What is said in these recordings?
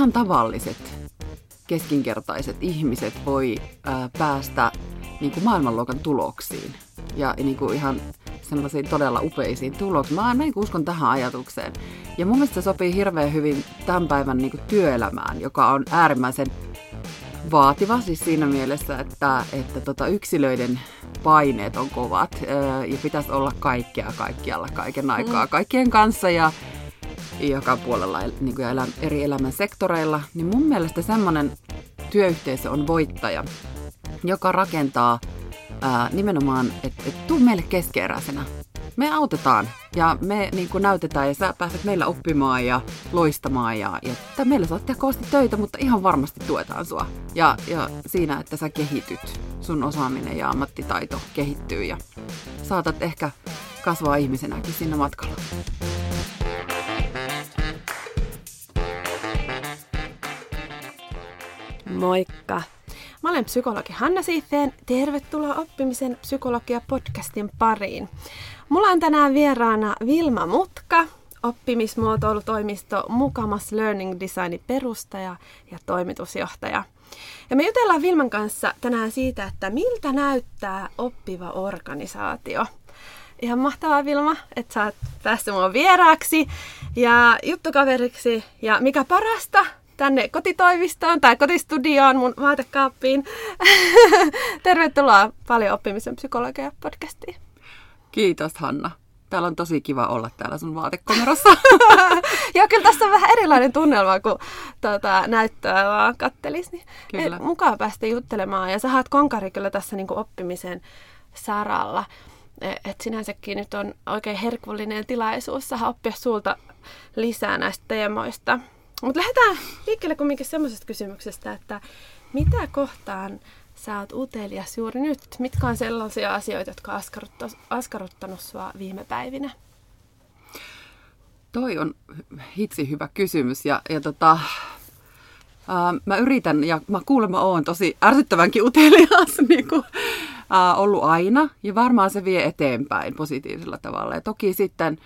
ihan tavalliset keskinkertaiset ihmiset voi ää, päästä niin kuin maailmanluokan tuloksiin ja niin kuin ihan sellaisiin todella upeisiin tuloksiin. Mä aina niin uskon tähän ajatukseen. Ja mun mielestä se sopii hirveän hyvin tämän päivän niin kuin työelämään, joka on äärimmäisen vaativa siis siinä mielessä, että, että tota yksilöiden paineet on kovat ja pitäisi olla kaikkea kaikkialla kaiken aikaa mm. kaikkien kanssa ja joka puolella niin kuin elä, eri elämän sektoreilla, niin mun mielestä semmoinen työyhteisö on voittaja, joka rakentaa ää, nimenomaan, että et tuu meille keskeeräisenä. Me autetaan ja me niin kuin näytetään ja sä pääset meillä oppimaan ja loistamaan ja, ja meillä saat tehdä kovasti töitä, mutta ihan varmasti tuetaan sua. Ja, ja siinä, että sä kehityt, sun osaaminen ja ammattitaito kehittyy ja saatat ehkä kasvaa ihmisenäkin siinä matkalla. Moikka! Mä olen psykologi Hanna Siifeen. Tervetuloa oppimisen psykologia-podcastin pariin. Mulla on tänään vieraana Vilma Mutka, oppimismuotoilutoimisto Mukamas Learning Designin perustaja ja toimitusjohtaja. Ja me jutellaan Vilman kanssa tänään siitä, että miltä näyttää oppiva organisaatio. Ihan mahtavaa Vilma, että sä oot päässyt mua vieraaksi ja juttukaveriksi. Ja mikä parasta, tänne kotitoimistoon tai kotistudioon mun vaatekaappiin. Tervetuloa paljon oppimisen psykologia podcastiin. Kiitos Hanna. Täällä on tosi kiva olla täällä sun vaatekomerossa. Joo, kyllä tässä on vähän erilainen tunnelma, kun tuota, näyttöä vaan kattelis. Niin kyllä. Et, mukaan päästä juttelemaan. Ja sä oot konkari kyllä tässä niin oppimisen saralla. E, et sinänsäkin nyt on oikein herkullinen tilaisuus saada oppia sulta lisää näistä teemoista. Mutta lähdetään liikkeelle kumminkin semmoisesta kysymyksestä, että mitä kohtaan sä oot utelias juuri nyt? Mitkä on sellaisia asioita, jotka on askarruttanut sua viime päivinä? Toi on hitsi hyvä kysymys ja, ja tota, ää, mä yritän ja mä kuulemma oon tosi ärsyttävänkin utelias niin kuin, ää, ollut aina ja varmaan se vie eteenpäin positiivisella tavalla. Ja toki sitten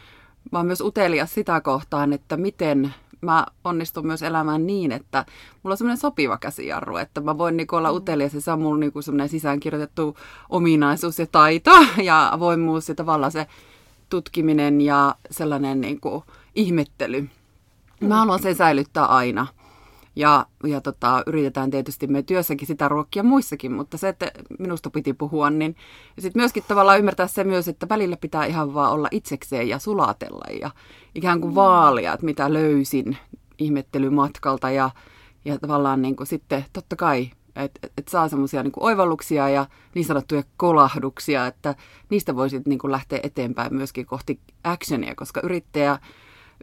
mä oon myös utelias sitä kohtaan, että miten mä onnistun myös elämään niin, että mulla on semmoinen sopiva käsijarru, että mä voin niin olla mm. utelias ja se on mulla niin semmoinen sisäänkirjoitettu ominaisuus ja taito ja avoimuus ja tavallaan se tutkiminen ja sellainen niin kuin ihmettely. Mä mm. haluan sen säilyttää aina. Ja, ja tota, yritetään tietysti me työssäkin sitä ruokkia muissakin, mutta se, että minusta piti puhua, niin sitten myöskin tavallaan ymmärtää se myös, että välillä pitää ihan vaan olla itsekseen ja sulatella ja ikään kuin mm. vaalia, että mitä löysin ihmettelymatkalta ja, ja tavallaan niin kuin sitten totta kai, että et, et saa semmoisia niin oivalluksia ja niin sanottuja kolahduksia, että niistä voisit niin kuin lähteä eteenpäin myöskin kohti actionia, koska yrittäjä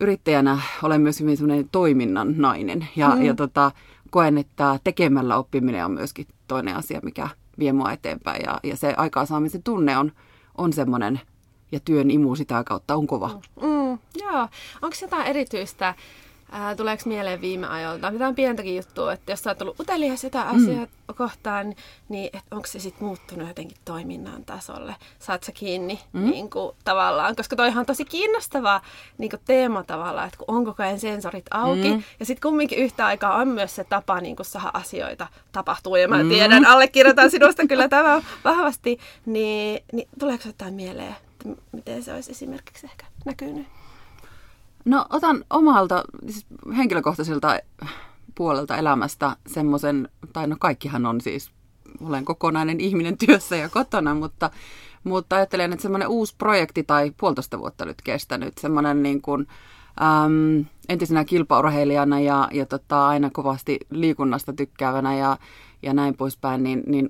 yrittäjänä olen myös hyvin semmoinen toiminnan nainen ja, mm. ja tota, koen, että tekemällä oppiminen on myöskin toinen asia, mikä vie mua eteenpäin ja, ja se aikaansaamisen tunne on, on semmoinen ja työn imu sitä kautta on kova. Mm, joo. Onko jotain erityistä Ää, tuleeko mieleen viime ajoilta? Mitä on pientäkin juttua, että jos sä oot ollut utelias jotain mm. asiaa kohtaan, niin onko se sitten muuttunut jotenkin toiminnan tasolle? Saat sä kiinni mm. niin kuin, tavallaan? Koska toihan on tosi kiinnostava niin kuin teema tavallaan, että kun on koko ajan sensorit auki. Mm. Ja sitten kumminkin yhtä aikaa on myös se tapa niin kuin saada asioita tapahtuu. Ja mä mm. tiedän, allekirjoitan sinusta kyllä tämä vahvasti. Niin, niin tuleeko jotain mieleen, että miten se olisi esimerkiksi ehkä näkynyt? No otan omalta siis henkilökohtaiselta puolelta elämästä semmoisen, tai no kaikkihan on siis, olen kokonainen ihminen työssä ja kotona, mutta, mutta ajattelen, että semmoinen uusi projekti tai puolitoista vuotta nyt kestänyt, semmoinen niin kuin, äm, entisenä kilpaurheilijana ja, ja tota, aina kovasti liikunnasta tykkäävänä ja, ja näin poispäin, niin, niin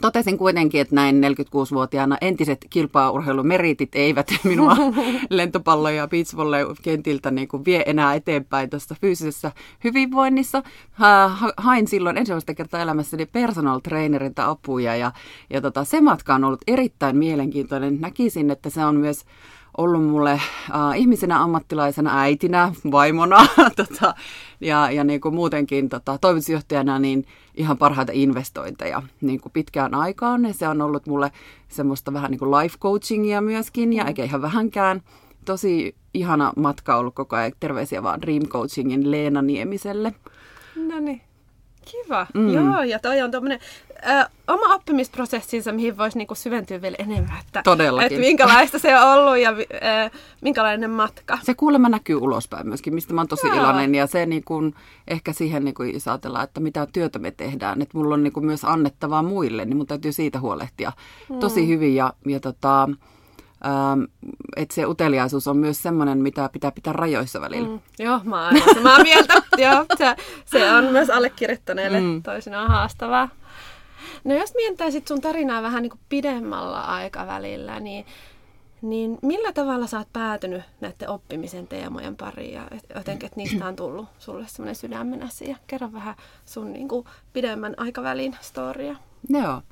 Totesin kuitenkin, että näin 46-vuotiaana entiset kilpaurheilumeritit eivät minua lentopallo- ja beachvolley-kentiltä niin kuin vie enää eteenpäin tuossa fyysisessä hyvinvoinnissa. Hain silloin ensimmäistä kertaa elämässäni personal trainerilta apuja ja, ja tota, se matka on ollut erittäin mielenkiintoinen. Näkisin, että se on myös ollut mulle äh, ihmisenä, ammattilaisena, äitinä, vaimona tota, ja, ja niin kuin muutenkin tota, toimitusjohtajana niin ihan parhaita investointeja niin kuin pitkään aikaan. Ja se on ollut mulle semmoista vähän niin kuin life coachingia myöskin ja eikä ihan vähänkään. Tosi ihana matka ollut koko ajan. Terveisiä vaan Dream Coachingin Leena Niemiselle. No niin. Kiva. Mm. Joo, ja toi on tuommoinen oma oppimisprosessinsa, mihin voisi niinku syventyä vielä enemmän. Että, Todellakin. Että minkälaista se on ollut ja ää, minkälainen matka. Se kuulemma näkyy ulospäin myöskin, mistä mä oon tosi Joo. iloinen. Ja se niinku, ehkä siihen, niinku, jos ajatellaan, että mitä työtä me tehdään, että mulla on niinku, myös annettavaa muille, niin mun täytyy siitä huolehtia mm. tosi hyvin. Ja, ja tota, Ähm, että se uteliaisuus on myös semmoinen, mitä pitää pitää rajoissa välillä. Mm, joo, mä oon samaa mieltä. joo, se, se on myös allekirjoittaneelle mm. toisinaan haastavaa. No jos miettäisit sun tarinaa vähän niin kuin pidemmällä aikavälillä, niin, niin millä tavalla sä oot päätynyt näiden oppimisen teemojen pariin ja jotenkin, että niistä on tullut sulle semmoinen sydämen asia? Kerro vähän sun niin kuin pidemmän aikavälin storia. Joo.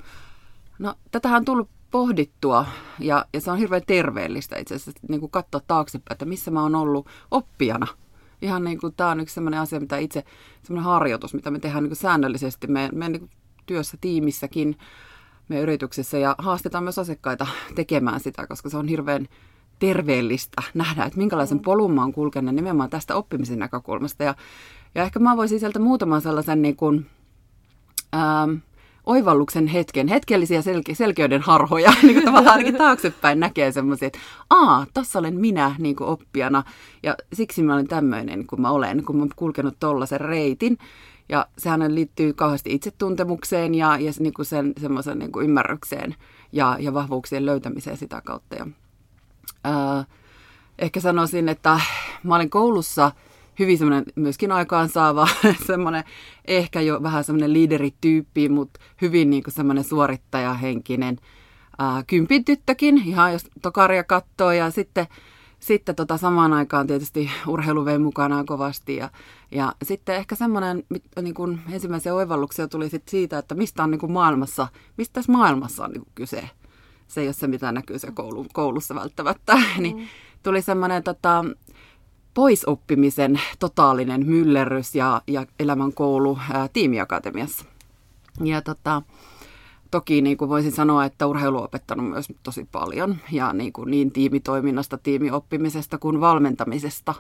No, tätähän on tullut pohdittua ja, ja se on hirveän terveellistä itse asiassa niin kuin katsoa taaksepäin, että missä mä oon ollut oppijana. Ihan niin kuin tämä on yksi sellainen asia, mitä itse, sellainen harjoitus, mitä me tehdään niin kuin säännöllisesti meidän, meidän niin kuin työssä, tiimissäkin, meidän yrityksessä ja haastetaan myös asiakkaita tekemään sitä, koska se on hirveän terveellistä nähdä, että minkälaisen mm. polun mä oon kulkenut nimenomaan tästä oppimisen näkökulmasta. Ja, ja ehkä mä voisin sieltä muutaman sellaisen niin kuin, ähm, oivalluksen hetken, hetkellisiä selke- selkeyden harhoja, niin kuin tavallaan ainakin taaksepäin näkee semmoisia, että aa, tässä olen minä niin kuin oppijana ja siksi mä olen tämmöinen kuin mä olen, kun mä oon kulkenut tollaisen reitin. Ja sehän liittyy kauheasti itsetuntemukseen ja, ja niin kuin sen semmoisen niin kuin ymmärrykseen ja, ja vahvuuksien löytämiseen sitä kautta. Ja, ää, ehkä sanoisin, että mä olin koulussa – hyvin semmoinen myöskin aikaansaava, semmoinen ehkä jo vähän semmoinen liiderityyppi, mutta hyvin niin kuin semmoinen suorittajahenkinen ää, kympin tyttökin, ihan jos tokaria katsoo ja sitten sitten tota samaan aikaan tietysti urheilu vei mukanaan kovasti ja, ja sitten ehkä semmoinen niin kuin ensimmäisiä oivalluksia tuli sit siitä, että mistä on niin kuin maailmassa, mistä tässä maailmassa on niin kuin kyse. Se ei ole se, mitä näkyy se koulu, koulussa välttämättä. niin mm. tuli semmoinen tota, poisoppimisen totaalinen myllerrys ja, ja elämänkoulu ää, tiimiakatemiassa. Ja tota, toki niin kuin voisin sanoa, että urheilu on opettanut myös tosi paljon ja niin, kuin niin tiimitoiminnasta, tiimioppimisesta kuin valmentamisesta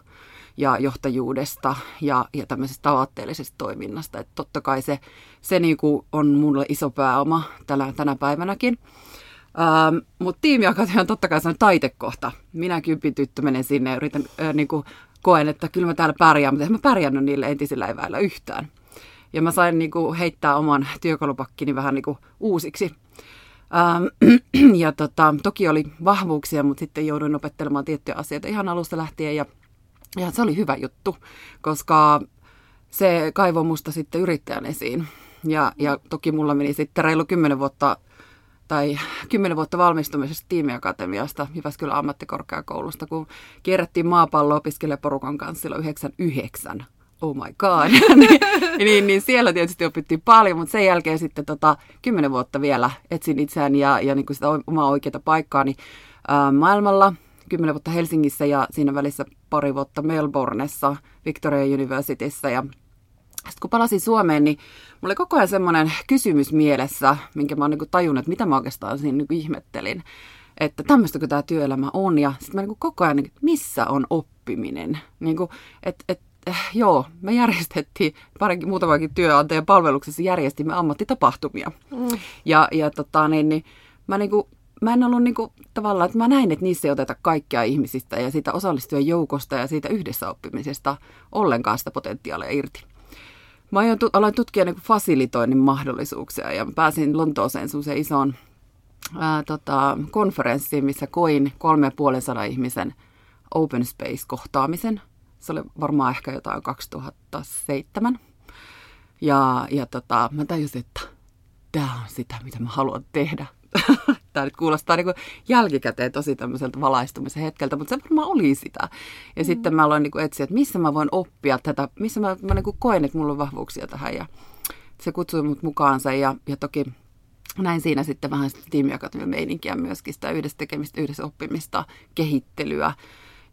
ja johtajuudesta ja, ja tämmöisestä aatteellisesta toiminnasta. Että totta kai se, se niin kuin on mulle iso pääoma tänä, tänä päivänäkin. Ähm, Mutta tiimiakatemia on totta kai sellainen taitekohta. Minä kympin tyttö menen sinne ja yritän, äh, niin kuin, koen, että kyllä mä täällä pärjään, mutta en mä pärjännyt niille entisillä eväillä yhtään. Ja mä sain niin kuin, heittää oman työkalupakkini vähän niin kuin, uusiksi. Ähm, ja tota, toki oli vahvuuksia, mutta sitten jouduin opettelemaan tiettyjä asioita ihan alusta lähtien. Ja, ja se oli hyvä juttu, koska se kaivoi musta sitten yrittäjän esiin. Ja, ja toki mulla meni sitten reilu kymmenen vuotta tai kymmenen vuotta valmistumisesta tiimiakatemiasta Jyväskylän ammattikorkeakoulusta, kun kierrättiin maapallo opiskelijaporukan kanssa silloin 99. Oh my god. niin, niin, niin, siellä tietysti opittiin paljon, mutta sen jälkeen sitten tota, kymmenen vuotta vielä etsin itseään ja, ja niin kuin sitä omaa oikeaa paikkaani ää, maailmalla. Kymmenen vuotta Helsingissä ja siinä välissä pari vuotta Melbourneessa, Victoria Universityssä ja sitten kun palasin Suomeen, niin mulla oli koko ajan semmoinen kysymys mielessä, minkä mä oon niin tajunnut, että mitä mä oikeastaan siinä niin ihmettelin. Että tämmöistäkö tämä työelämä on. Ja sitten mä niin koko ajan, niin, missä on oppiminen? Niin kuin, et, et, eh, joo, me järjestettiin parinkin muutamakin työantajan palveluksessa järjestimme ammattitapahtumia. Mm. Ja, ja tota, niin, niin, mä niin kuin, mä en ollut niin kuin, tavallaan, että mä näin, että niissä ei oteta kaikkia ihmisistä ja siitä osallistujan joukosta ja siitä yhdessä oppimisesta ollenkaan sitä potentiaalia irti. Mä aion, aloin tutkia niin fasilitoinnin mahdollisuuksia ja pääsin Lontooseen semmoiseen isoon ää, tota, konferenssiin, missä koin kolme ja puolen sadan ihmisen open space-kohtaamisen. Se oli varmaan ehkä jotain 2007. Ja, ja tota, mä tajusin, että tämä on sitä, mitä mä haluan tehdä. Tämä nyt kuulostaa niin jälkikäteen tosi tämmöiseltä valaistumisen hetkeltä, mutta se varmaan oli sitä. Ja mm. sitten mä aloin niin etsiä, että missä mä voin oppia tätä, missä mä, mä niin koen, että mulla on vahvuuksia tähän. Ja se kutsui mut mukaansa ja, ja toki näin siinä sitten vähän sitä tiimiakatemian meininkiä myöskin, sitä yhdessä tekemistä, yhdessä oppimista, kehittelyä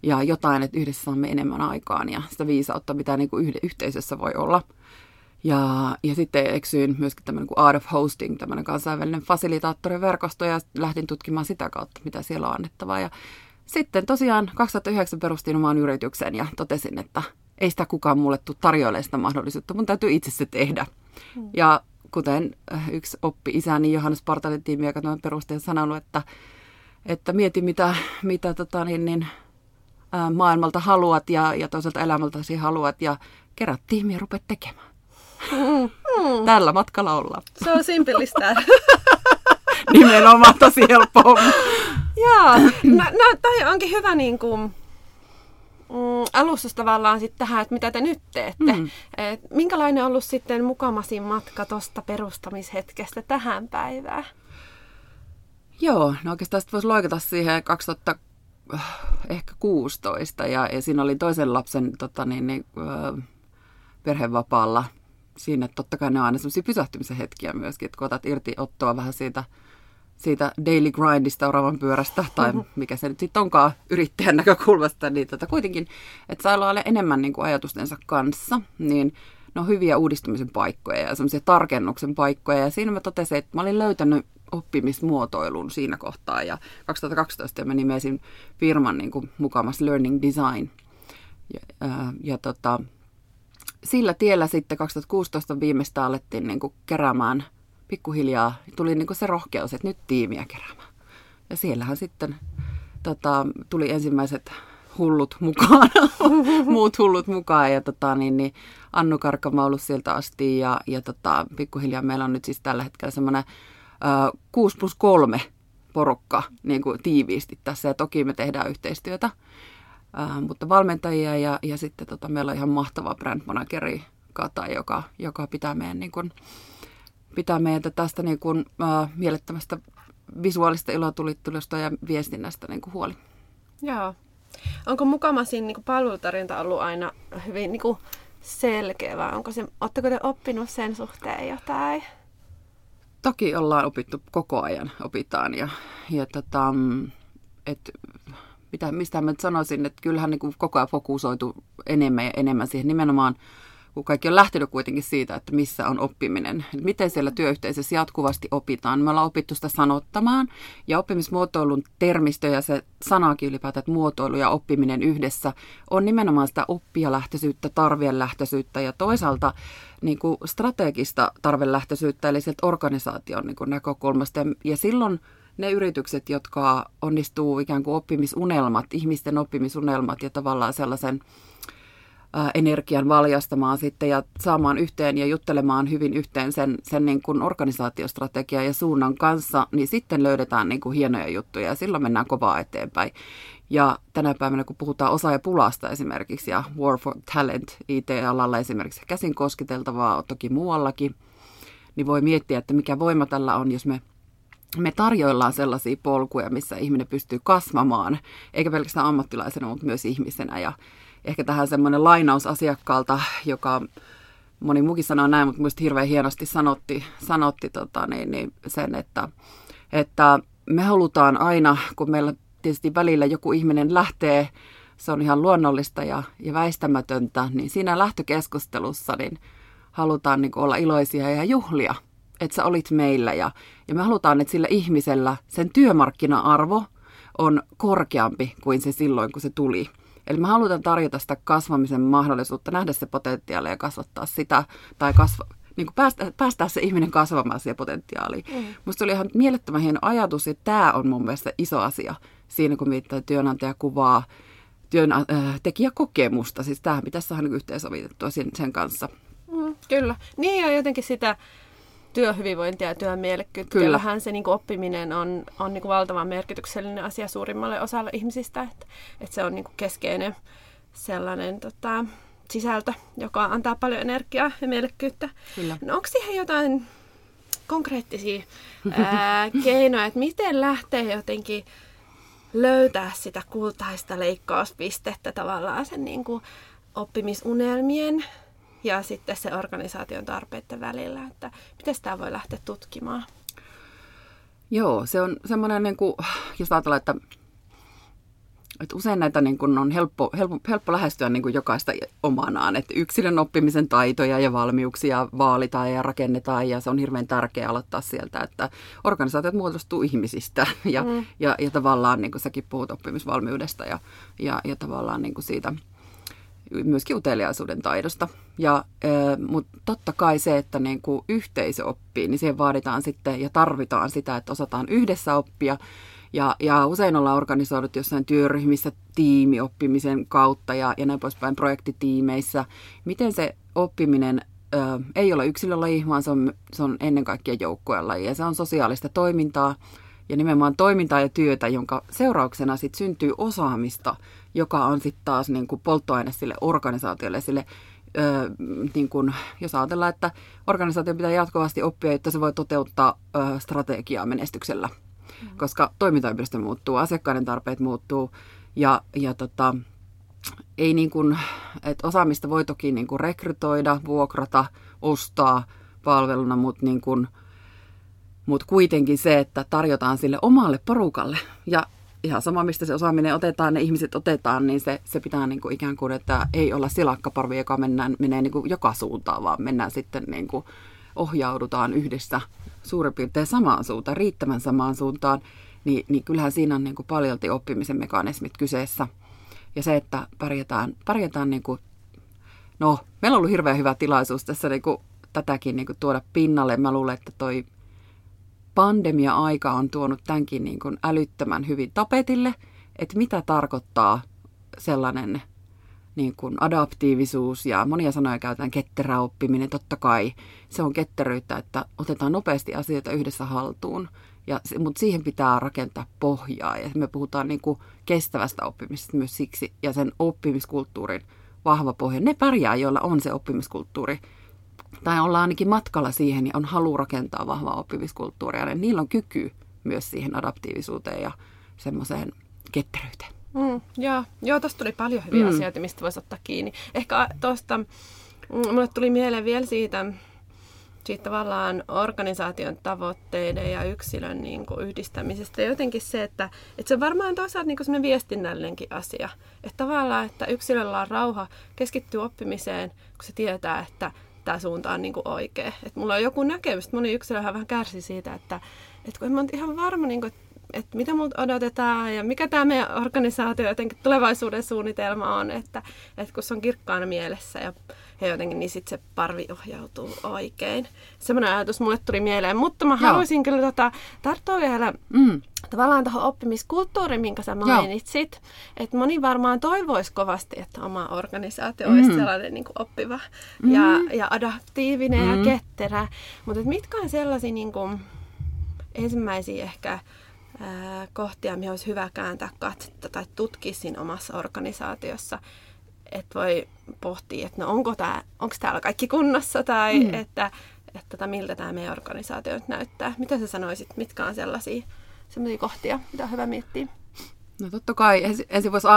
ja jotain, että yhdessä saamme enemmän aikaan ja sitä viisautta, mitä niin kuin yhteisössä voi olla. Ja, ja sitten eksyin myöskin tämmöinen kuin Art of Hosting, tämmöinen kansainvälinen fasilitaattoriverkosto, ja lähdin tutkimaan sitä kautta, mitä siellä on annettavaa. Ja sitten tosiaan 2009 perustin oman yrityksen ja totesin, että ei sitä kukaan mulle tule tarjoilemaan sitä mahdollisuutta, mun täytyy itse se tehdä. Mm. Ja kuten äh, yksi oppi isäni Johannes Partalin tiimi, joka tämän perusteella sanonut, että, että mieti mitä, mitä tota, niin, niin, ää, maailmalta haluat ja, ja toisaalta elämältäsi haluat ja kerät tiimiä ja rupeat tekemään. Mm. Tällä matkalla ollaan. Se on simpelistä. Nimenomaan tosi helppoa. Joo, no, no toi onkin hyvä niin kuin, mm, alustus tavallaan sitten tähän, että mitä te nyt teette. Mm. Et minkälainen on ollut sitten mukamasin matka tuosta perustamishetkestä tähän päivään? Joo, no oikeastaan sitten voisi loikata siihen 2000 äh, ehkä 16 ja, ja siinä oli toisen lapsen tota, niin, niin, perhevapaalla. Siinä totta kai ne on aina sellaisia pysähtymisen hetkiä myöskin, että kun otat irti ottoa vähän siitä – siitä daily grindista oravan pyörästä, tai mm-hmm. mikä se nyt sitten onkaan yrittäjän näkökulmasta, niin tota, kuitenkin, että saa olla enemmän niin kuin ajatustensa kanssa, niin ne on hyviä uudistumisen paikkoja ja semmoisia tarkennuksen paikkoja. Ja siinä mä totesin, että mä olin löytänyt oppimismuotoilun siinä kohtaa. Ja 2012 mä nimesin firman niin kuin mukamas Learning Design. Ja, ää, ja tota, sillä tiellä sitten 2016 viimeistä alettiin niin kuin keräämään – pikkuhiljaa tuli niin kuin se rohkeus, että nyt tiimiä keräämään. Ja siellähän sitten tota, tuli ensimmäiset hullut mukaan, muut hullut mukaan. Ja tota, niin, niin Annu Karkama ollut sieltä asti ja, ja tota, pikkuhiljaa meillä on nyt siis tällä hetkellä semmoinen 6 plus 3 porukka niin kuin tiiviisti tässä. Ja toki me tehdään yhteistyötä, ää, mutta valmentajia ja, ja sitten tota, meillä on ihan mahtava brand manageri Kata, joka, joka pitää meidän niin kuin, pitää meitä tästä niin kuin, äh, mielettömästä visuaalista ilotulittelusta ja viestinnästä niin kuin huoli. Joo. Onko mukamasin niin palvelutarjonta ollut aina hyvin niin kuin selkeä vai onko se, oletteko te oppinut sen suhteen jotain? Toki ollaan opittu koko ajan, opitaan ja, ja tota, et, mitä, mistä mä sanoisin, että kyllähän niin kuin koko ajan fokusoitu enemmän ja enemmän siihen nimenomaan kun kaikki on lähtenyt kuitenkin siitä, että missä on oppiminen. Miten siellä työyhteisössä jatkuvasti opitaan. Me ollaan opittu sitä sanottamaan ja oppimismuotoilun termistö ja se sanakin ylipäätään, että muotoilu ja oppiminen yhdessä on nimenomaan sitä oppijalähtöisyyttä, tarvielähtöisyyttä ja toisaalta niin kuin strategista tarvelähtöisyyttä, eli sieltä organisaation niin kuin näkökulmasta. Ja silloin ne yritykset, jotka onnistuu ikään kuin oppimisunelmat, ihmisten oppimisunelmat ja tavallaan sellaisen energian valjastamaan sitten ja saamaan yhteen ja juttelemaan hyvin yhteen sen, sen niin kuin organisaatiostrategian ja suunnan kanssa, niin sitten löydetään niin kuin hienoja juttuja ja silloin mennään kovaa eteenpäin. Ja tänä päivänä, kun puhutaan osaajapulasta esimerkiksi ja War for Talent IT-alalla esimerkiksi käsin kosketeltavaa, toki muuallakin, niin voi miettiä, että mikä voima tällä on, jos me me tarjoillaan sellaisia polkuja, missä ihminen pystyy kasvamaan, eikä pelkästään ammattilaisena, mutta myös ihmisenä. Ja, ehkä tähän semmoinen lainaus asiakkaalta, joka moni muukin sanoo näin, mutta minusta hirveän hienosti sanotti, sanotti tota, niin, niin sen, että, että me halutaan aina, kun meillä tietysti välillä joku ihminen lähtee, se on ihan luonnollista ja, ja väistämätöntä, niin siinä lähtökeskustelussa niin halutaan niin olla iloisia ja juhlia, että sä olit meillä. Ja, ja me halutaan, että sillä ihmisellä sen työmarkkina-arvo on korkeampi kuin se silloin, kun se tuli. Eli me halutaan tarjota sitä kasvamisen mahdollisuutta, nähdä se potentiaali ja kasvattaa sitä, tai kasva, niin kuin päästä, päästää se ihminen kasvamaan siihen potentiaaliin. Mm. Musta oli ihan mielettömän hieno ajatus, ja tämä on mun mielestä iso asia siinä, kun viittaa työnantajakuvaa, työntekijäkokemusta. Siis tämähän pitäisi saada yhteensovitettua sen, sen kanssa. Mm, kyllä. Niin ja jotenkin sitä työhyvinvointia ja työn mielekkyyttä. Kyllähän se niin kuin oppiminen on, on niin kuin valtavan merkityksellinen asia suurimmalle osalle ihmisistä, että, että se on niin kuin keskeinen sellainen tota, sisältö, joka antaa paljon energiaa ja mielekkyyttä. Kyllä. No, onko siihen jotain konkreettisia ää, keinoja, että miten lähtee jotenkin löytää sitä kultaista leikkauspistettä tavallaan sen niin kuin oppimisunelmien ja sitten se organisaation tarpeiden välillä, että miten sitä voi lähteä tutkimaan? Joo, se on semmoinen, niin kuin, jos ajatellaan, että että usein näitä niin kun on helppo, helppo, helppo lähestyä niin kun jokaista omanaan, että yksilön oppimisen taitoja ja valmiuksia vaalitaan ja rakennetaan ja se on hirveän tärkeää aloittaa sieltä, että organisaatiot muodostuu ihmisistä ja, mm. ja, ja tavallaan niin kuin säkin puhut oppimisvalmiudesta ja, ja, ja tavallaan niin kuin siitä myöskin uteliaisuuden taidosta. Ja, mutta totta kai se, että niin kuin yhteisö oppii, niin siihen vaaditaan sitten ja tarvitaan sitä, että osataan yhdessä oppia ja, ja usein ollaan organisoidut jossain työryhmissä tiimioppimisen kautta ja, ja näin poispäin projektitiimeissä. Miten se oppiminen ö, ei ole yksilölaji, vaan se on, se on ennen kaikkea joukkueen laji. Ja se on sosiaalista toimintaa ja nimenomaan toimintaa ja työtä, jonka seurauksena sit syntyy osaamista, joka on sitten taas niin kuin polttoaine sille organisaatiolle, sille Öö, niin kun, jos ajatellaan, että organisaatio pitää jatkuvasti oppia, että se voi toteuttaa ö, strategiaa menestyksellä mm. koska toimintaympäristö muuttuu, asiakkaiden tarpeet muuttuu ja, ja tota, ei niin kuin, että osaamista voi toki niin kuin rekrytoida, vuokrata, ostaa palveluna, mutta niin kuin, mut kuitenkin se, että tarjotaan sille omalle porukalle ja ihan sama, mistä se osaaminen otetaan, ne ihmiset otetaan, niin se, se pitää niin kuin ikään kuin, että ei olla silakkaparvi, joka mennään, menee niin kuin joka suuntaan, vaan mennään sitten niin kuin ohjaudutaan yhdessä suurin piirtein samaan suuntaan, riittävän samaan suuntaan, niin, niin kyllähän siinä on niin kuin paljolti oppimisen mekanismit kyseessä. Ja se, että pärjätään, pärjätään niin kuin, no, meillä on ollut hirveän hyvä tilaisuus tässä niin kuin, tätäkin niin kuin tuoda pinnalle. Mä luulen, että toi pandemia-aika on tuonut tämänkin niin kuin älyttömän hyvin tapetille, että mitä tarkoittaa sellainen niin kuin adaptiivisuus ja monia sanoja käytetään ketterä oppiminen. Totta kai se on ketteryyttä, että otetaan nopeasti asioita yhdessä haltuun, ja, mutta siihen pitää rakentaa pohjaa ja me puhutaan niin kuin kestävästä oppimisesta myös siksi ja sen oppimiskulttuurin vahva pohja. Ne pärjää, joilla on se oppimiskulttuuri tai ollaan ainakin matkalla siihen ja on halu rakentaa vahvaa oppimiskulttuuria. Ja niillä on kyky myös siihen adaptiivisuuteen ja semmoiseen ketteryyteen. Mm, joo, joo tuosta tuli paljon hyviä mm. asioita, mistä voisi ottaa kiinni. Ehkä tuosta, mm, mulle tuli mieleen vielä siitä, siitä tavallaan organisaation tavoitteiden ja yksilön niin kuin yhdistämisestä. Jotenkin se, että, että se on varmaan toisaalta niin kuin viestinnällinenkin asia. Että tavallaan, että yksilöllä on rauha keskittyä oppimiseen, kun se tietää, että tämä suunta on niin kuin oikea. Että mulla on joku näkemys, moni yksilöhän vähän kärsi siitä, että, että kun en mä ihan varma, niin kuin, että että mitä multa odotetaan ja mikä tämä meidän organisaatio jotenkin tulevaisuuden suunnitelma on, että, että kun se on kirkkaana mielessä ja, ja jotenkin niin sitten se parvi ohjautuu oikein. Semmoinen ajatus mulle tuli mieleen, mutta mä Joo. haluaisin kyllä tota, tarttua vielä mm. tavallaan tuohon oppimiskulttuuriin, minkä sä mainitsit. Että moni varmaan toivoisi kovasti, että oma organisaatio mm. olisi sellainen niin kuin oppiva mm. ja, ja adaptiivinen mm. ja ketterä. Mutta mitkä on sellaisia niin kuin, ensimmäisiä ehkä kohtia, mihin olisi hyvä kääntää katsetta tai tutkia siinä omassa organisaatiossa. Että voi pohtia, että no onko, tää, onko täällä kaikki kunnossa tai mm. että, että tota, miltä tämä meidän organisaatio nyt näyttää. Mitä sä sanoisit, mitkä on sellaisia, sellaisia kohtia, mitä on hyvä miettiä? No totta kai ensin, ensin voisi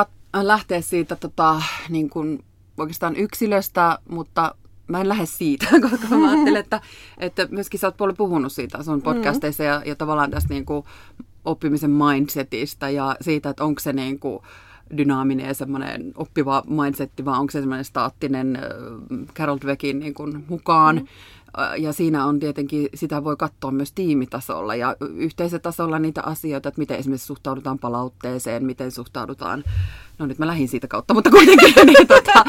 lähteä siitä tota, niin kuin oikeastaan yksilöstä, mutta mä en lähde siitä, koska mä ajattelen, että, että myöskin sä oot paljon puhunut siitä sun mm. podcasteissa ja, ja tavallaan tästä niin kuin oppimisen mindsetistä ja siitä, että onko se niin kuin dynaaminen ja semmoinen oppiva mindsetti, vai onko se semmoinen staattinen Carol Dweckin niin kuin mukaan. Mm. Ja siinä on tietenkin, sitä voi katsoa myös tiimitasolla ja yhteisötasolla niitä asioita, että miten esimerkiksi suhtaudutaan palautteeseen, miten suhtaudutaan, no nyt mä lähdin siitä kautta, mutta kuitenkin, niin, tota,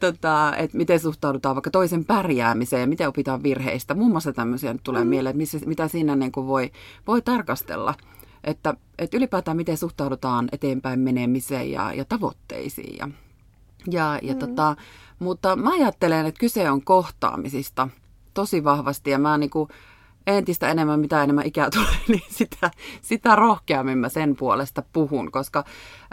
tota, että miten suhtaudutaan vaikka toisen pärjäämiseen ja miten opitaan virheistä. Muun muassa tämmöisiä nyt tulee mm. mieleen, että missä, mitä siinä niin kuin voi, voi tarkastella. Että, että ylipäätään miten suhtaudutaan eteenpäin menemiseen ja, ja tavoitteisiin. Ja, ja, ja mm. tota, mutta mä ajattelen, että kyse on kohtaamisista – tosi vahvasti ja mä niin kuin entistä enemmän, mitä enemmän ikää tulee, niin sitä, sitä rohkeammin mä sen puolesta puhun, koska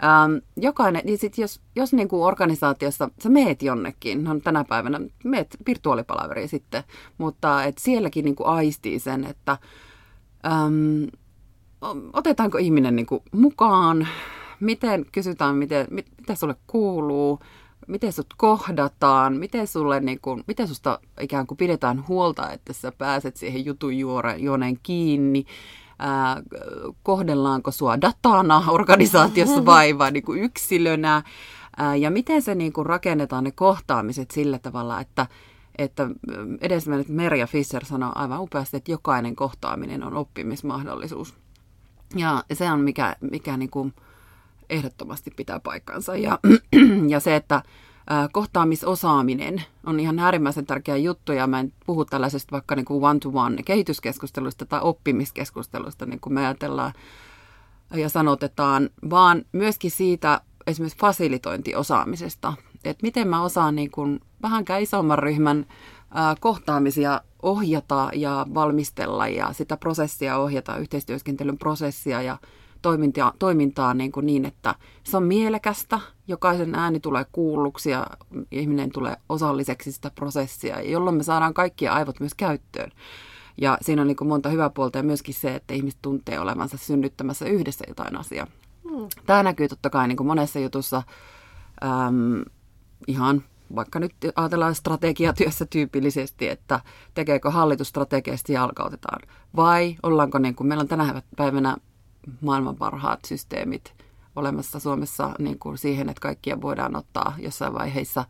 ähm, jokainen, niin sit jos, jos niin kuin organisaatiossa sä meet jonnekin, no tänä päivänä meet virtuaalipalaveriin sitten, mutta et sielläkin niin kuin aistii sen, että ähm, otetaanko ihminen niin kuin mukaan, miten kysytään, miten, mit, mitä sulle kuuluu, miten sut kohdataan, miten, sulle, niin kuin, miten susta ikään kuin pidetään huolta, että sä pääset siihen jutun juoneen kiinni. ää, kohdellaanko sua datana organisaatiossa vai, vai niin kuin yksilönä, ää, ja miten se niin kuin rakennetaan ne kohtaamiset sillä tavalla, että, että edesmennyt Merja Fischer sanoi aivan upeasti, että jokainen kohtaaminen on oppimismahdollisuus. Ja se on mikä, mikä niin kuin ehdottomasti pitää paikkansa. Ja, ja se, että kohtaamisosaaminen on ihan äärimmäisen tärkeä juttu, ja mä en puhu tällaisesta vaikka niin kuin one-to-one kehityskeskustelusta tai oppimiskeskustelusta, niin kuin me ajatellaan ja sanotetaan, vaan myöskin siitä esimerkiksi fasilitointiosaamisesta, että miten mä osaan niin kuin vähänkään isomman ryhmän kohtaamisia ohjata ja valmistella ja sitä prosessia ohjata, yhteistyöskentelyn prosessia ja toimintaa, toimintaa niin, kuin niin, että se on mielekästä, jokaisen ääni tulee kuulluksi ja ihminen tulee osalliseksi sitä prosessia, jolloin me saadaan kaikki aivot myös käyttöön. Ja siinä on niin kuin monta hyvää puolta ja myöskin se, että ihmiset tuntee olevansa synnyttämässä yhdessä jotain asiaa. Mm. Tämä näkyy totta kai niin kuin monessa jutussa äm, ihan vaikka nyt ajatellaan strategiatyössä tyypillisesti, että tekeekö hallitus strategiasti jalkautetaan, vai ollaanko niin kuin meillä on tänä päivänä maailman parhaat systeemit olemassa Suomessa niin kuin siihen, että kaikkia voidaan ottaa jossain vaiheessa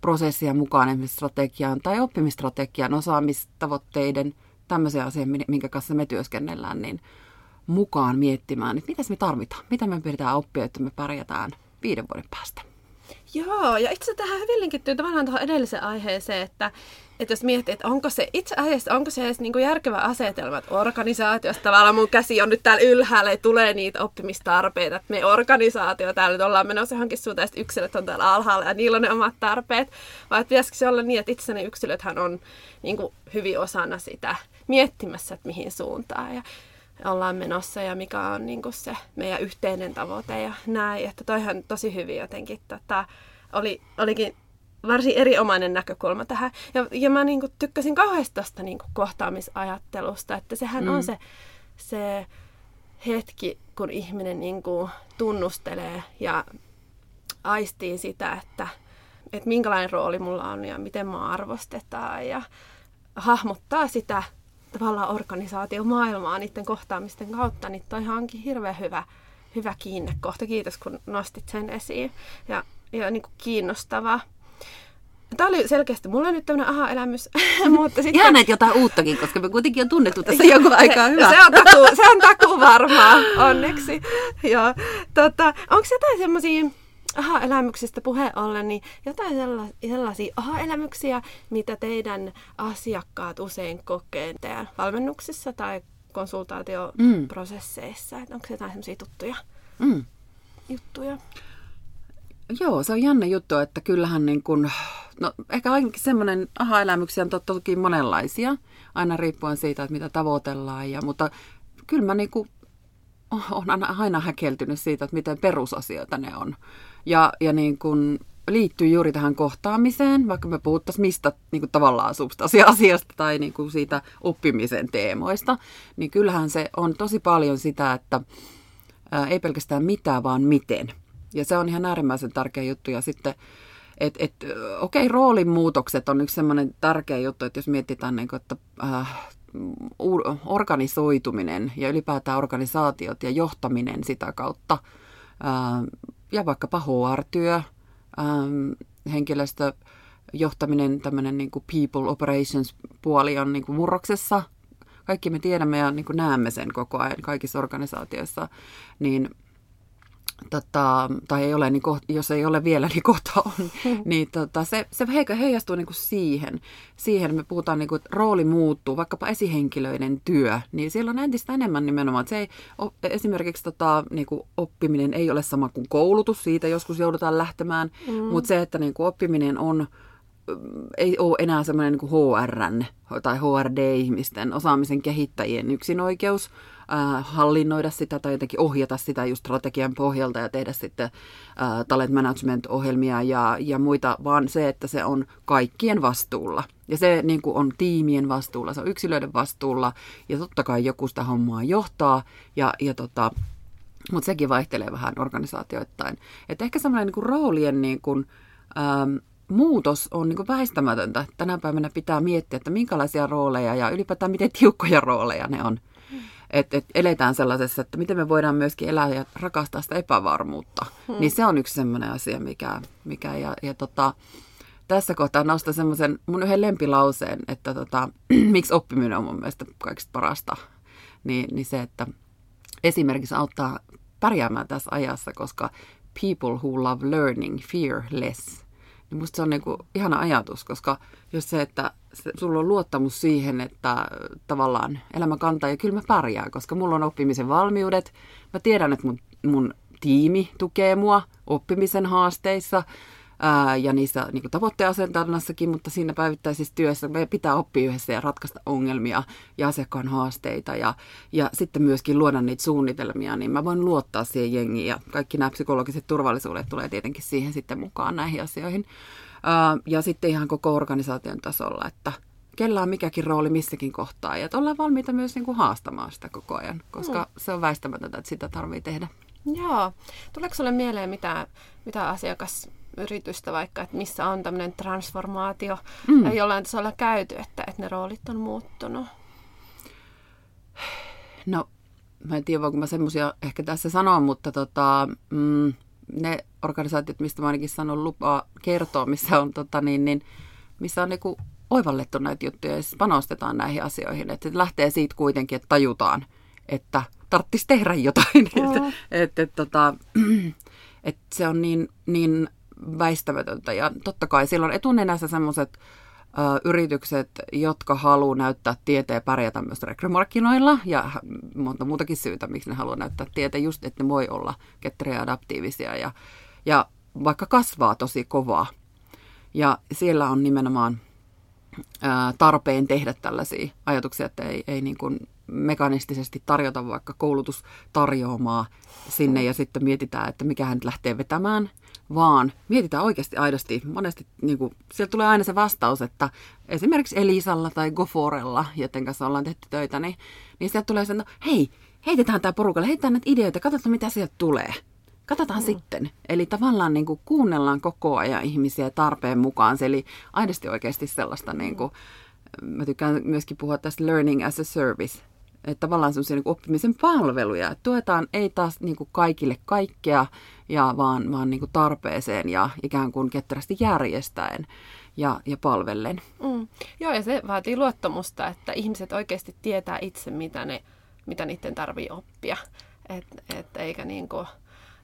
prosessia mukaan esimerkiksi strategiaan tai oppimistrategian osaamistavoitteiden, tämmöisiä asioita, minkä kanssa me työskennellään, niin mukaan miettimään, että mitä me tarvitaan, mitä me pitää oppia, että me pärjätään viiden vuoden päästä. Joo, ja itse tähän hyvin linkittyy tavallaan tuohon edelliseen aiheeseen, että, että jos miettii, että onko se itse asiassa, onko se edes niin kuin järkevä asetelma, että organisaatiosta tavallaan mun käsi on nyt täällä ylhäällä ja tulee niitä oppimistarpeita, että me organisaatio täällä nyt ollaan menossa johonkin suuntaan, että yksilöt on täällä alhaalla ja niillä on ne omat tarpeet, vai pitäisikö se olla niin, että itse ne yksilöthän on niin kuin hyvin osana sitä miettimässä, että mihin suuntaan. Ja ollaan menossa ja mikä on niin kuin se meidän yhteinen tavoite ja näin. Että toihan tosi hyvin jotenkin tota, oli, olikin varsin erinomainen näkökulma tähän. Ja, ja mä niin kuin tykkäsin kauheasti tuosta niin kohtaamisajattelusta, että sehän mm. on se, se hetki, kun ihminen niin kuin tunnustelee ja aistii sitä, että, että minkälainen rooli mulla on ja miten mä arvostetaan ja hahmottaa sitä tavallaan organisaatiomaailmaa niiden kohtaamisten kautta, niin toi onkin hirveän hyvä, hyvä kiinnekohta. Kiitos, kun nostit sen esiin. Ja, ja niin kuin kiinnostavaa. Tämä oli selkeästi mulle nyt tämmöinen aha-elämys. mutta sitten... Ihan näitä jotain uuttakin, koska me kuitenkin on tunnettu tässä joku aikaa hyvä. Se on taku, se on taku varmaa, onneksi. Ja, tota, onko jotain semmoisia aha-elämyksistä puheen ollen, niin jotain sellaisia aha-elämyksiä, mitä teidän asiakkaat usein kokee teidän valmennuksissa tai konsultaatioprosesseissa? Mm. Onko jotain sellaisia tuttuja mm. juttuja? Joo, se on jännä juttu, että kyllähän niin kun, no ehkä ainakin semmoinen aha-elämyksiä on toki monenlaisia, aina riippuen siitä, että mitä tavoitellaan, ja, mutta kyllä mä niin kuin olen aina häkeltynyt siitä, että miten perusasioita ne on. Ja, ja niin kuin liittyy juuri tähän kohtaamiseen, vaikka me puhuttaisiin mistä niin kuin tavallaan substanssiasiasta tai niin kuin siitä oppimisen teemoista, niin kyllähän se on tosi paljon sitä, että ää, ei pelkästään mitä, vaan miten. Ja se on ihan äärimmäisen tärkeä juttu. Ja sitten, että et, okei, okay, roolin muutokset on yksi semmoinen tärkeä juttu, että jos mietitään, niin kuin, että äh, organisoituminen ja ylipäätään organisaatiot ja johtaminen sitä kautta ja vaikkapa HR-työ, henkilöstöjohtaminen, tämmöinen niin kuin people operations puoli on niin kuin murroksessa. Kaikki me tiedämme ja niin kuin näemme sen koko ajan kaikissa organisaatioissa, niin tota, tai ei ole, niin ko, jos ei ole vielä, niin kohta on, niin tota, se, se heijastuu niin kuin siihen. Siihen me puhutaan, niin kuin, että rooli muuttuu, vaikkapa esihenkilöiden työ, niin siellä on entistä enemmän nimenomaan. Että se ei, esimerkiksi tota, niin kuin oppiminen ei ole sama kuin koulutus, siitä joskus joudutaan lähtemään, mm. mutta se, että niin kuin oppiminen on ei ole enää semmoinen niin HRn tai HRD-ihmisten osaamisen kehittäjien yksinoikeus, äh, hallinnoida sitä tai jotenkin ohjata sitä just strategian pohjalta ja tehdä sitten äh, talent management-ohjelmia ja, ja muita, vaan se, että se on kaikkien vastuulla. Ja se niin kuin on tiimien vastuulla, se on yksilöiden vastuulla ja totta kai joku sitä hommaa johtaa ja, ja tota, mutta sekin vaihtelee vähän organisaatioittain. Että ehkä semmoinen niin kuin roolien niin kuin, ähm, muutos on niin väistämätöntä. Tänä päivänä pitää miettiä, että minkälaisia rooleja ja ylipäätään miten tiukkoja rooleja ne on että et eletään sellaisessa, että miten me voidaan myöskin elää ja rakastaa sitä epävarmuutta. Hmm. Niin se on yksi semmoinen asia, mikä, mikä ja, ja tota, tässä kohtaa nostan semmoisen mun yhden lempilauseen, että tota, miksi oppiminen on mun mielestä kaikista parasta, niin, niin se, että esimerkiksi auttaa pärjäämään tässä ajassa, koska people who love learning fear less. Niin musta se on niinku ihana ajatus, koska jos se, että sulla on luottamus siihen, että tavallaan elämä kantaa ja kyllä mä pärjään, koska mulla on oppimisen valmiudet. Mä tiedän, että mun, mun tiimi tukee mua oppimisen haasteissa ää, ja niissä niin kuin tavoitteasetannassakin, mutta siinä päivittäisessä työssä me pitää oppia yhdessä ja ratkaista ongelmia ja asiakkaan haasteita ja, ja sitten myöskin luoda niitä suunnitelmia, niin mä voin luottaa siihen jengiin ja kaikki nämä psykologiset turvallisuudet tulee tietenkin siihen sitten mukaan näihin asioihin. Ja sitten ihan koko organisaation tasolla, että kellä on mikäkin rooli missäkin kohtaa ja että ollaan valmiita myös niin kuin haastamaan sitä koko ajan, koska mm. se on väistämätöntä, että sitä tarvii tehdä. Joo. Tuleeko sinulle mieleen mitä, mitä asiakas yritystä vaikka, että missä on tämmöinen transformaatio mm. jollain tasolla käyty, että, että ne roolit on muuttunut? No, mä en tiedä, voinko mä semmoisia ehkä tässä sanoa, mutta tota, mm, ne organisaatiot, mistä mä ainakin sanon lupaa kertoa, missä on, tota, niin, niin, missä on niinku oivallettu näitä juttuja ja siis panostetaan näihin asioihin. Että se lähtee siitä kuitenkin, että tajutaan, että tarvitsisi tehdä jotain. Mm. että, että, että, tota, että se on niin, niin väistämätöntä. Ja totta kai silloin etunenässä semmoiset yritykset, jotka haluaa näyttää tieteen pärjätä myös rekrymarkkinoilla ja monta muutakin syytä, miksi ne haluaa näyttää tieteen, just että ne voi olla ketteriä ja adaptiivisia ja, ja vaikka kasvaa tosi kovaa. Ja siellä on nimenomaan ää, tarpeen tehdä tällaisia ajatuksia, että ei, ei niin kuin mekanistisesti tarjota vaikka koulutustarjoamaa sinne ja sitten mietitään, että mikä hän lähtee vetämään, vaan mietitään oikeasti aidosti. Monesti niin kuin, sieltä tulee aina se vastaus, että esimerkiksi Elisalla tai Goforella, joten kanssa ollaan tehty töitä, niin, niin sieltä tulee se, no hei, heitetään tämä porukalle, heitetään näitä ideoita, katsotaan mitä sieltä tulee. Katsotaan mm. sitten. Eli tavallaan niin kuin, kuunnellaan koko ajan ihmisiä tarpeen mukaan. Eli aidosti oikeasti sellaista, niin kuin, mä tykkään myöskin puhua tästä learning as a service että tavallaan semmoisia niin oppimisen palveluja. Että tuetaan ei taas niin kuin kaikille kaikkea, ja vaan, vaan niin kuin tarpeeseen ja ikään kuin ketterästi järjestäen ja, ja palvellen. Mm. Joo, ja se vaatii luottamusta, että ihmiset oikeasti tietää itse, mitä, ne, mitä niiden tarvii oppia. Et, et eikä niin kuin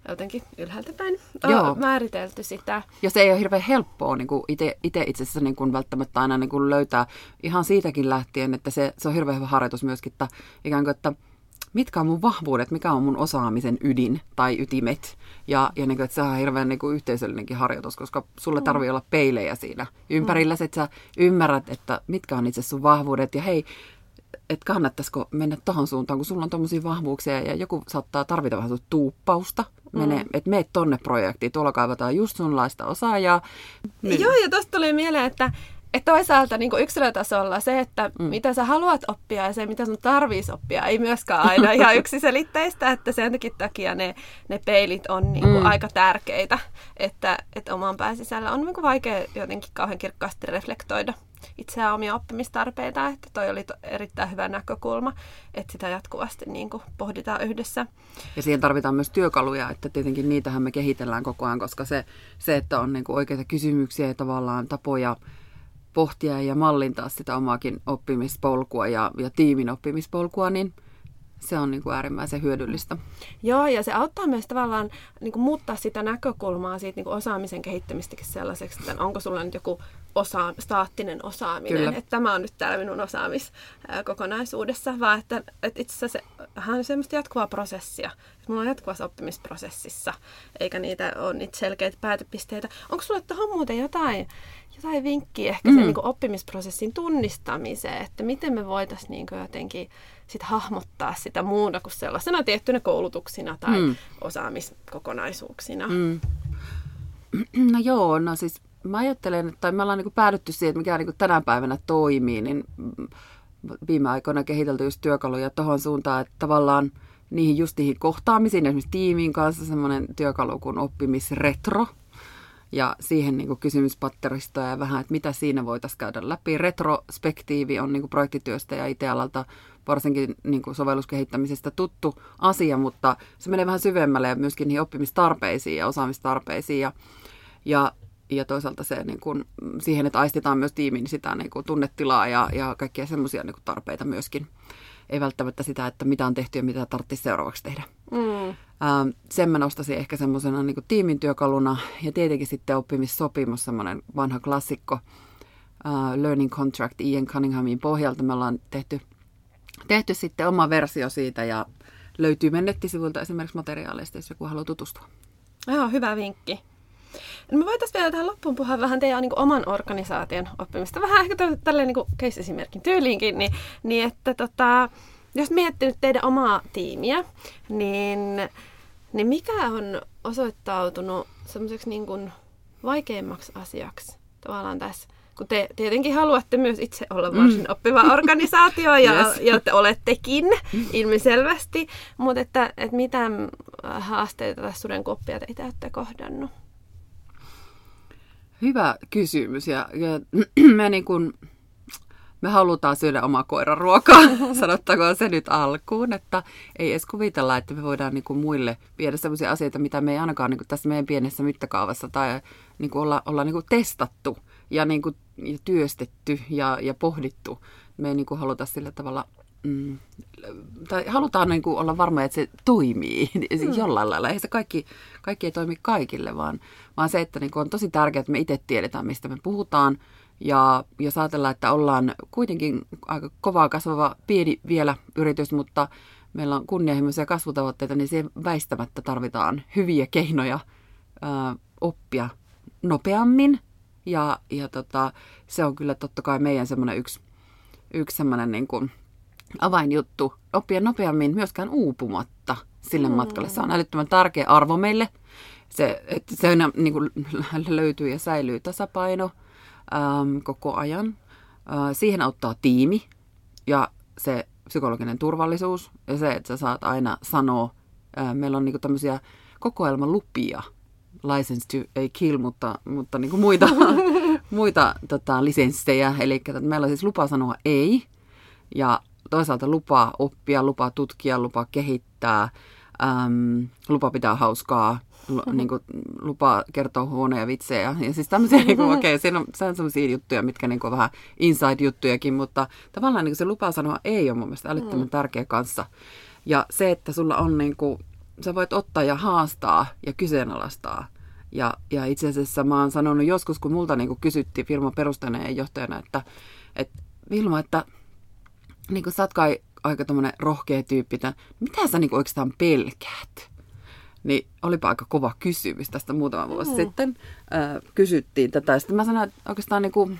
jotenkin ylhäältä päin Joo. määritelty sitä. Ja se ei ole hirveän helppoa niin itse itse asiassa niin kuin välttämättä aina niin kuin löytää ihan siitäkin lähtien, että se, se on hirveän hyvä harjoitus myöskin, että ikään kuin, että mitkä on mun vahvuudet, mikä on mun osaamisen ydin tai ytimet. Ja, ja niin kuin, että se on hirveän niin kuin yhteisöllinenkin harjoitus, koska sulle mm. tarvii olla peilejä siinä ympärillä, mm. että sä ymmärrät, että mitkä on itse sun vahvuudet. Ja hei, että kannattaisiko mennä tohon suuntaan, kun sulla on tuommoisia vahvuuksia ja joku saattaa tarvita vähän tuuppausta. Mene, mm. Että meet tonne projektiin, tuolla kaivataan just sunlaista osaajaa. Niin. Joo, ja tuosta tuli mieleen, että, että toisaalta niin yksilötasolla se, että mm. mitä sä haluat oppia ja se, mitä sun tarvitsisi oppia, ei myöskään aina ihan yksiselitteistä, että sen takia ne, ne peilit on niin kuin mm. aika tärkeitä, että, että oman pään sisällä on niin kuin vaikea jotenkin kauhean kirkkaasti reflektoida itseään omia oppimistarpeita, että toi oli to, erittäin hyvä näkökulma, että sitä jatkuvasti niin kuin pohditaan yhdessä. Ja siihen tarvitaan myös työkaluja, että tietenkin niitähän me kehitellään koko ajan, koska se, se että on niin kuin oikeita kysymyksiä ja tavallaan tapoja pohtia ja mallintaa sitä omaakin oppimispolkua ja, ja tiimin oppimispolkua, niin se on niin kuin äärimmäisen hyödyllistä. Joo, ja se auttaa myös tavallaan niin kuin muuttaa sitä näkökulmaa siitä niin kuin osaamisen kehittämistäkin sellaiseksi, että onko sulla nyt joku osa, staattinen osaaminen, Kyllä. että tämä on nyt täällä minun osaamiskokonaisuudessa, vaan että, että itse asiassa se on semmoista jatkuvaa prosessia. Mulla on jatkuvassa oppimisprosessissa, eikä niitä ole niitä selkeitä päätöpisteitä. Onko sulla tuohon muuten jotain, jotain vinkkiä ehkä mm. sen niin oppimisprosessin tunnistamiseen, että miten me voitaisiin niin jotenkin sit hahmottaa sitä muuna kuin sellaisena tiettynä koulutuksina tai mm. osaamiskokonaisuuksina? Mm. No joo, no siis mä ajattelen, että me ollaan niin päädytty siihen, että mikä niin tänä päivänä toimii, niin viime aikoina kehitelty just työkaluja tuohon suuntaan, että tavallaan niihin just niihin kohtaamisiin, esimerkiksi tiimin kanssa semmoinen työkalu kuin oppimisretro, ja siihen niin kuin ja vähän, että mitä siinä voitaisiin käydä läpi. Retrospektiivi on niin projektityöstä ja IT-alalta varsinkin niin kuin sovelluskehittämisestä tuttu asia, mutta se menee vähän syvemmälle ja myöskin niihin oppimistarpeisiin ja osaamistarpeisiin. Ja, ja, ja toisaalta se, niin kuin, siihen, että aistetaan myös tiimiin sitä niin kuin tunnetilaa ja, ja kaikkia semmoisia niin tarpeita myöskin. Ei välttämättä sitä, että mitä on tehty ja mitä tarvitsisi seuraavaksi tehdä. Mm. Ähm, sen mä nostaisin ehkä semmoisena niin tiimin työkaluna ja tietenkin sitten oppimissopimus, semmoinen vanha klassikko. Uh, Learning Contract Ian Cunninghamin pohjalta me ollaan tehty, tehty sitten oma versio siitä ja löytyy meidän nettisivuilta esimerkiksi materiaaleista, jos joku haluaa tutustua. Joo, hyvä vinkki. No me voitaisiin vielä tähän loppuun puhua vähän teidän niin oman organisaation oppimista. Vähän ehkä tälleen niin case-esimerkin tyyliinkin, niin, niin että tota, jos miettii nyt teidän omaa tiimiä, niin, niin mikä on osoittautunut semmoiseksi niin kuin vaikeimmaksi asiaksi tavallaan tässä? Kun te tietenkin haluatte myös itse olla mm. varsin mm. oppiva organisaatio ja, yes. ja te olettekin ilmiselvästi, mutta että, että mitä haasteita tässä sudenkuoppia teitä olette kohdannut? Hyvä kysymys ja, ja me niin kuin, me halutaan syödä omaa koiran ruokaa, sanottakoon se nyt alkuun, että ei edes kuvitella, että me voidaan niin kuin muille viedä sellaisia asioita, mitä me ei ainakaan niin kuin tässä meidän pienessä mittakaavassa tai niin kuin olla, olla niin kuin testattu ja, niin kuin, ja työstetty ja, ja pohdittu. Me ei niin kuin haluta sillä tavalla mm, tai halutaan niin kuin olla varma, että se toimii mm. jollain lailla. Ei se kaikki, kaikki ei toimi kaikille, vaan, vaan se, että niin kuin on tosi tärkeää, että me itse tiedetään, mistä me puhutaan – ja jos ajatellaan, että ollaan kuitenkin aika kovaa kasvava pieni vielä yritys, mutta meillä on kunnianhimoisia kasvutavoitteita, niin siihen väistämättä tarvitaan hyviä keinoja ää, oppia nopeammin. Ja, ja tota, se on kyllä totta kai meidän semmoinen yksi, yksi semmoinen niin kuin avainjuttu. Oppia nopeammin myöskään uupumatta sille mm. matkalle. Se on älyttömän tärkeä arvo meille. Se, että se aina niin kuin, löytyy ja säilyy tasapaino – äm, koko ajan. Ä, siihen auttaa tiimi ja se psykologinen turvallisuus ja se, että sä saat aina sanoa. Ä, meillä on niinku tämmöisiä kokoelmalupia, license to ei kill, mutta, mutta niinku muita, muita tota, lisenssejä. Eli meillä on siis lupa sanoa ei ja toisaalta lupa oppia, lupa tutkia, lupa kehittää, äm, lupa pitää hauskaa, niin kuin, lupa kertoa huonoja vitsejä. Ja siis tämmöisiä, niin kuin, okei, okay, siinä on, on sellaisia juttuja, mitkä niin kuin, vähän inside-juttujakin, mutta tavallaan niin kuin, se lupa sanoa ei ole mun mielestä älyttömän mm. tärkeä kanssa. Ja se, että sulla on niin kuin, sä voit ottaa ja haastaa ja kyseenalaistaa. Ja, ja itse asiassa mä oon sanonut joskus, kun multa niin kuin kysyttiin firman perustajana ja johtajana, että, että Vilma, että niin kuin sä oot kai aika rohkea tyyppi, että mitä sä niin kuin oikeastaan pelkäät? Niin olipa aika kova kysymys tästä muutama vuosi mm. sitten. Äh, kysyttiin tätä. Sitten mä sanoin, että oikeastaan niin kuin,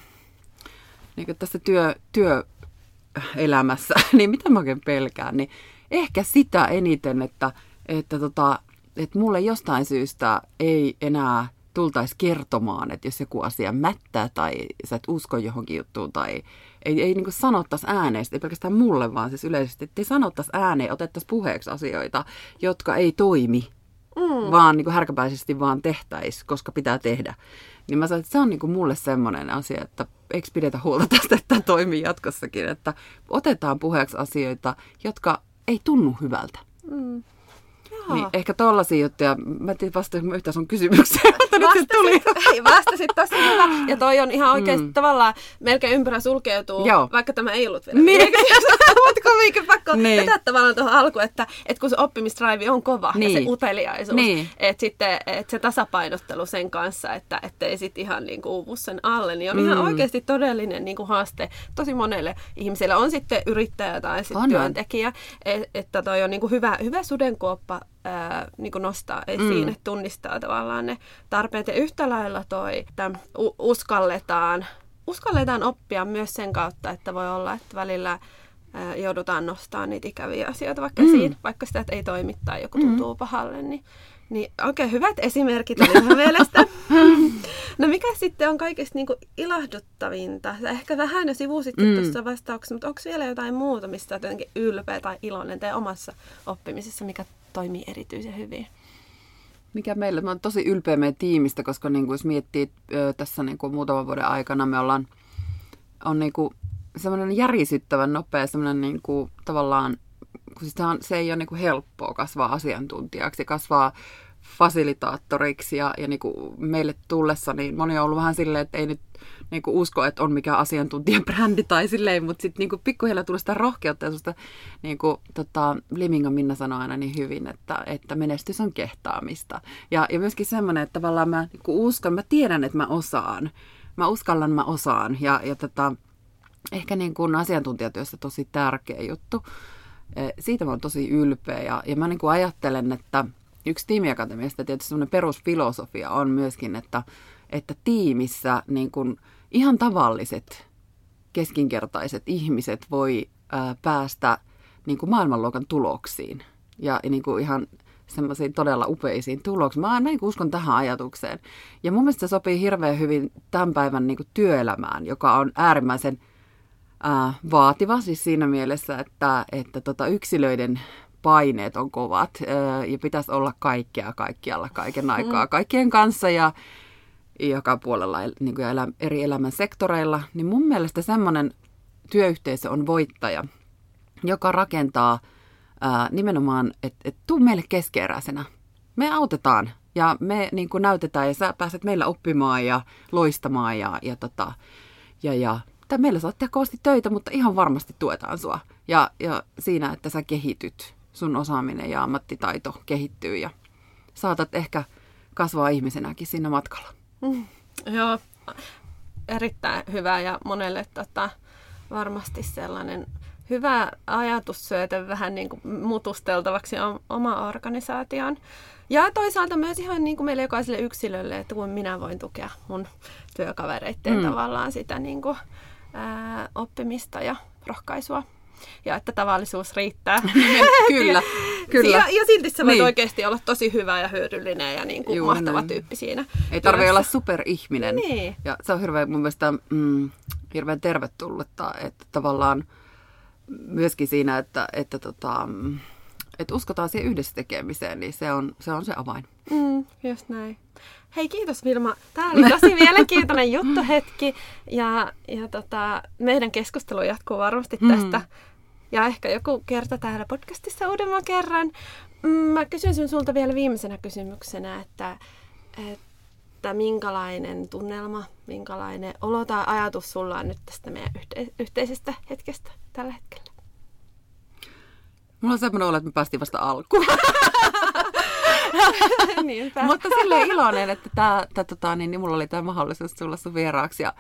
niin kuin tässä työ, työelämässä, niin mitä mä oikein pelkään, niin ehkä sitä eniten, että, että, tota, että mulle jostain syystä ei enää tultaisi kertomaan, että jos joku asia mättää tai sä et usko johonkin juttuun tai ei, ei niin sanottaisi ääneen, ei pelkästään mulle, vaan siis yleisesti, että ei sanottaisi ääneen, otettaisiin puheeksi asioita, jotka ei toimi mm. vaan niin kuin härkäpäisesti vaan tehtäisi, koska pitää tehdä. Niin mä sanoin, että se on niin kuin mulle semmoinen asia, että eikö pidetä huolta tästä, että tämä toimii jatkossakin, että otetaan puheeksi asioita, jotka ei tunnu hyvältä. Mm. Niin, ehkä tollaisia juttuja. Mä en tiedä vastaanko yhtään sun kysymykseen, mutta nyt se tuli. Hei, vastasit tosi hyvä. Ja toi on ihan oikeasti mm. tavallaan melkein ympärä sulkeutuu, Joo. vaikka tämä ei ollut vielä. Niin. Mutta kovinkin pakko niin. vetää tavallaan tuohon alkuun, että, että kun se oppimistraivi on kova niin. ja se niin. uteliaisuus, niin. että sitten että se tasapainottelu sen kanssa, että ettei sitten ihan niin kuin uuvu sen alle, niin on mm. ihan oikeasti todellinen niin kuin haaste tosi monelle ihmiselle. On sitten yrittäjä tai sitten työntekijä, että, että toi on niin kuin hyvä, hyvä sudenkuoppa ää, niin nostaa esiin, mm. että tunnistaa tavallaan ne tarpeet. Ja yhtä lailla toi, että uskalletaan, uskalletaan oppia myös sen kautta, että voi olla, että välillä ää, joudutaan nostamaan niitä ikäviä asioita vaikka mm. esiin, vaikka sitä että ei toimi tai joku tuntuu mm. pahalle, niin niin oikein hyvät esimerkit oli mielestä. no mikä sitten on kaikista niin kuin ilahduttavinta? Sä ehkä vähän jo sivusit mm. tuossa vastauksessa, mutta onko vielä jotain muuta, mistä olet jotenkin ylpeä tai iloinen teidän omassa oppimisessa, mikä toimii erityisen hyvin? mikä meillä, mä oon tosi ylpeä meidän tiimistä, koska niin kuin jos miettii tässä niin kuin muutaman vuoden aikana, me ollaan on niin kuin semmoinen järisyttävän nopea, semmoinen niin kuin, tavallaan, kun siis on, se ei ole niin kuin helppoa kasvaa asiantuntijaksi, kasvaa fasilitaattoriksi ja, ja niin kuin meille tullessa, niin moni on ollut vähän silleen, että ei nyt niin kuin usko, että on mikään asiantuntijabrändi tai silleen, mutta sitten niin pikkuhiljaa tulee sitä rohkeutta ja sellaista, niin kuin tota, Liminga Minna sanoi aina niin hyvin, että, että menestys on kehtaamista. Ja, ja myöskin semmoinen, että tavallaan mä niin uskon, mä tiedän, että mä osaan. Mä uskallan, mä osaan. Ja, ja tota, ehkä niin kuin asiantuntijatyössä tosi tärkeä juttu. E, siitä mä oon tosi ylpeä ja, ja mä niin kuin ajattelen, että yksi tiimiakatemiasta tietysti semmoinen perusfilosofia on myöskin, että, että tiimissä niin kuin ihan tavalliset keskinkertaiset ihmiset voi ää, päästä niin kuin maailmanluokan tuloksiin ja, niin kuin ihan semmoisiin todella upeisiin tuloksiin. Mä aina niin uskon tähän ajatukseen. Ja mun mielestä se sopii hirveän hyvin tämän päivän niin kuin työelämään, joka on äärimmäisen äh, vaativa siis siinä mielessä, että, että tota, yksilöiden paineet on kovat äh, ja pitäisi olla kaikkea kaikkialla kaiken aikaa mm. kaikkien kanssa ja joka puolella niin kuin elä, eri elämän sektoreilla, niin mun mielestä semmoinen työyhteisö on voittaja, joka rakentaa ää, nimenomaan, että et tuu meille keskeeräisenä. Me autetaan ja me niin kuin näytetään ja sä pääset meillä oppimaan ja loistamaan ja, ja, tota, ja, ja tai meillä saat tehdä kovasti töitä, mutta ihan varmasti tuetaan sua. Ja, ja siinä, että sä kehityt, sun osaaminen ja ammattitaito kehittyy ja saatat ehkä kasvaa ihmisenäkin siinä matkalla. Mm, joo, erittäin hyvä ja monelle tota, varmasti sellainen hyvä ajatussyöte vähän niin kuin mutusteltavaksi oma organisaation. Ja toisaalta myös ihan niin kuin meille jokaiselle yksilölle, että kun minä voin tukea mun työkavereiden mm. tavallaan sitä niin kuin, ää, oppimista ja rohkaisua. Ja että tavallisuus riittää. kyllä, kyllä. Ja, ja silti sä voit niin. oikeasti olla tosi hyvä ja hyödyllinen ja niin kuin Juu, mahtava näin. tyyppi siinä. Ei tarvitse olla superihminen. Niin. Ja se on hirveän mun mielestä mm, hirveän tervetullutta, että tavallaan myöskin siinä, että, että tota, mm, että uskotaan siihen yhdessä tekemiseen, niin se on se, on se avain. Mm, just näin. Hei, kiitos Vilma. Tämä oli tosi mielenkiintoinen juttuhetki ja, ja tota, meidän keskustelu jatkuu varmasti mm. tästä. Ja ehkä joku kerta täällä podcastissa uudemman kerran. Mm, mä kysyn sulta vielä viimeisenä kysymyksenä, että, että minkälainen tunnelma, minkälainen olo tai ajatus sulla on nyt tästä meidän yhte- yhteisestä hetkestä tällä hetkellä? Mulla on semmoinen olo, että me päästiin vasta alkuun. Mutta silleen iloinen, että tää, tää, tota, niin, niin mulla oli tämä mahdollisuus tulla sun vieraaksi. Ja,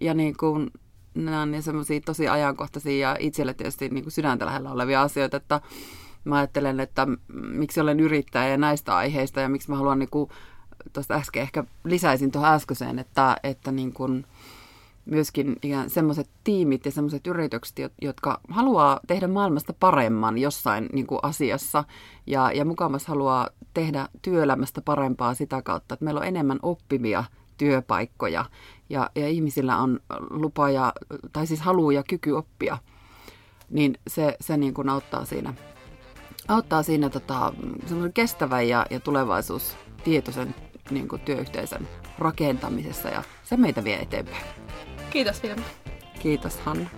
ja niin kuin, nämä on niin semmoisia tosi ajankohtaisia ja itselle tietysti niin kuin sydäntä lähellä olevia asioita, että mä ajattelen, että miksi olen yrittäjä ja näistä aiheista ja miksi mä haluan niin kuin, tuosta äsken ehkä lisäisin tuohon äskeiseen, että, että niin kuin, myöskin semmoiset tiimit ja semmoiset yritykset, jotka haluaa tehdä maailmasta paremman jossain niin kuin asiassa ja, ja mukamas haluaa tehdä työelämästä parempaa sitä kautta, että meillä on enemmän oppivia työpaikkoja ja, ja ihmisillä on lupa ja, tai siis halu ja kyky oppia, niin se, se niin kuin auttaa siinä, auttaa siinä tota, kestävän ja, ja tulevaisuustietoisen niin kuin työyhteisön rakentamisessa ja se meitä vie eteenpäin. Kiitos vielä. Kiitos Hanna.